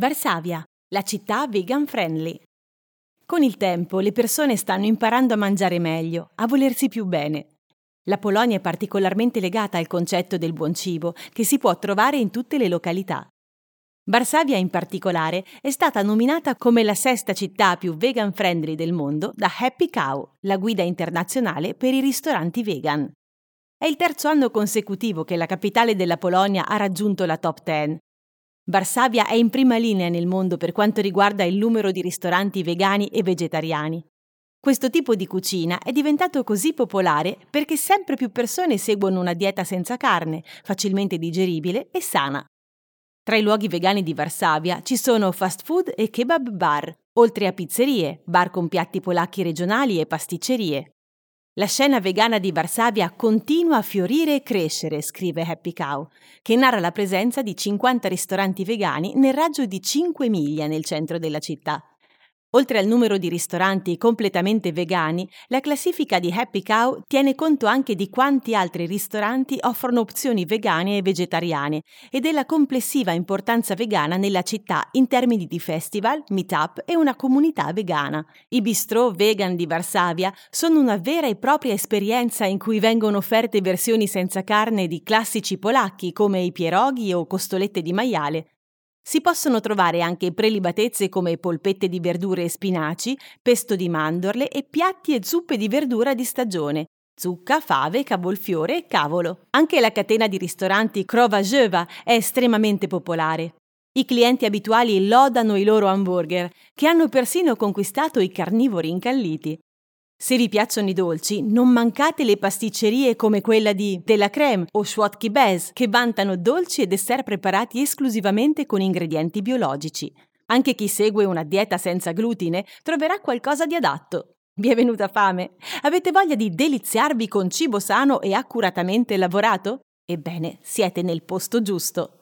Varsavia, la città vegan friendly. Con il tempo le persone stanno imparando a mangiare meglio, a volersi più bene. La Polonia è particolarmente legata al concetto del buon cibo, che si può trovare in tutte le località. Varsavia in particolare è stata nominata come la sesta città più vegan friendly del mondo da Happy Cow, la guida internazionale per i ristoranti vegan. È il terzo anno consecutivo che la capitale della Polonia ha raggiunto la top 10 Varsavia è in prima linea nel mondo per quanto riguarda il numero di ristoranti vegani e vegetariani. Questo tipo di cucina è diventato così popolare perché sempre più persone seguono una dieta senza carne, facilmente digeribile e sana. Tra i luoghi vegani di Varsavia ci sono fast food e kebab bar, oltre a pizzerie, bar con piatti polacchi regionali e pasticcerie. La scena vegana di Varsavia continua a fiorire e crescere, scrive Happy Cow, che narra la presenza di 50 ristoranti vegani nel raggio di 5 miglia nel centro della città. Oltre al numero di ristoranti completamente vegani, la classifica di Happy Cow tiene conto anche di quanti altri ristoranti offrono opzioni vegane e vegetariane e della complessiva importanza vegana nella città in termini di festival, meetup e una comunità vegana. I bistrò vegan di Varsavia sono una vera e propria esperienza in cui vengono offerte versioni senza carne di classici polacchi come i pieroghi o costolette di maiale, si possono trovare anche prelibatezze come polpette di verdure e spinaci, pesto di mandorle e piatti e zuppe di verdura di stagione, zucca, fave, cavolfiore e cavolo. Anche la catena di ristoranti Krova Jeva è estremamente popolare. I clienti abituali lodano i loro hamburger, che hanno persino conquistato i carnivori incalliti. Se vi piacciono i dolci, non mancate le pasticcerie come quella di Della Creme o Schwatki Bez, che vantano dolci e dessert preparati esclusivamente con ingredienti biologici. Anche chi segue una dieta senza glutine troverà qualcosa di adatto. Vi è venuta fame? Avete voglia di deliziarvi con cibo sano e accuratamente lavorato? Ebbene, siete nel posto giusto.